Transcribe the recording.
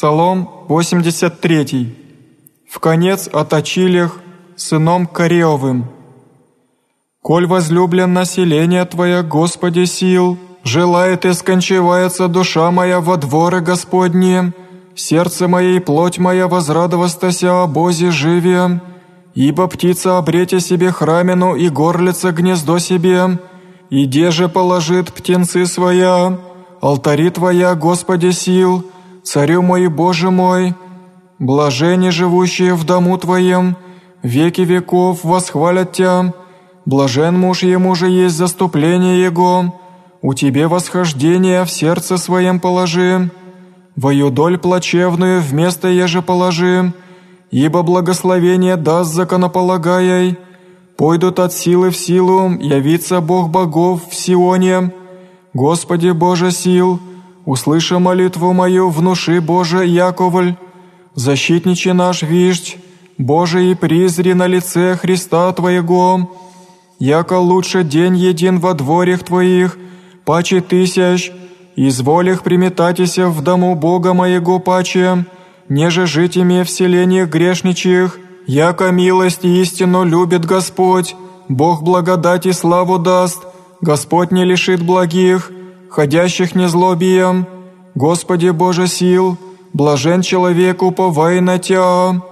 Псалом 83. В конец от Очилях, сыном Кореовым. «Коль возлюблен население Твое, Господи сил, желает и скончивается душа моя во дворы Господни, сердце мое и плоть моя возрадовастася о Бозе живе, ибо птица обрете себе храмину и горлица гнездо себе, и же положит птенцы своя, алтари Твоя, Господи сил, Царю мой Боже мой, блажени живущие в дому Твоем, веки веков восхвалят Тя, блажен муж ему же есть заступление Его, у Тебе восхождение в сердце своем положи, вою доль плачевную вместо еже положи, ибо благословение даст законополагай, пойдут от силы в силу, явится Бог богов в Сионе, Господи Боже сил, услыши молитву мою, внуши Боже Яковль, защитниче наш виждь, Боже и призри на лице Христа Твоего, яко лучше день един во дворях Твоих, паче тысяч, изволих приметатися в дому Бога моего паче, неже жить име в селениях грешничих, яко милость и истину любит Господь, Бог благодать и славу даст, Господь не лишит благих, ходящих незлобием, Господи Боже сил, блажен человек, уповай на Тя».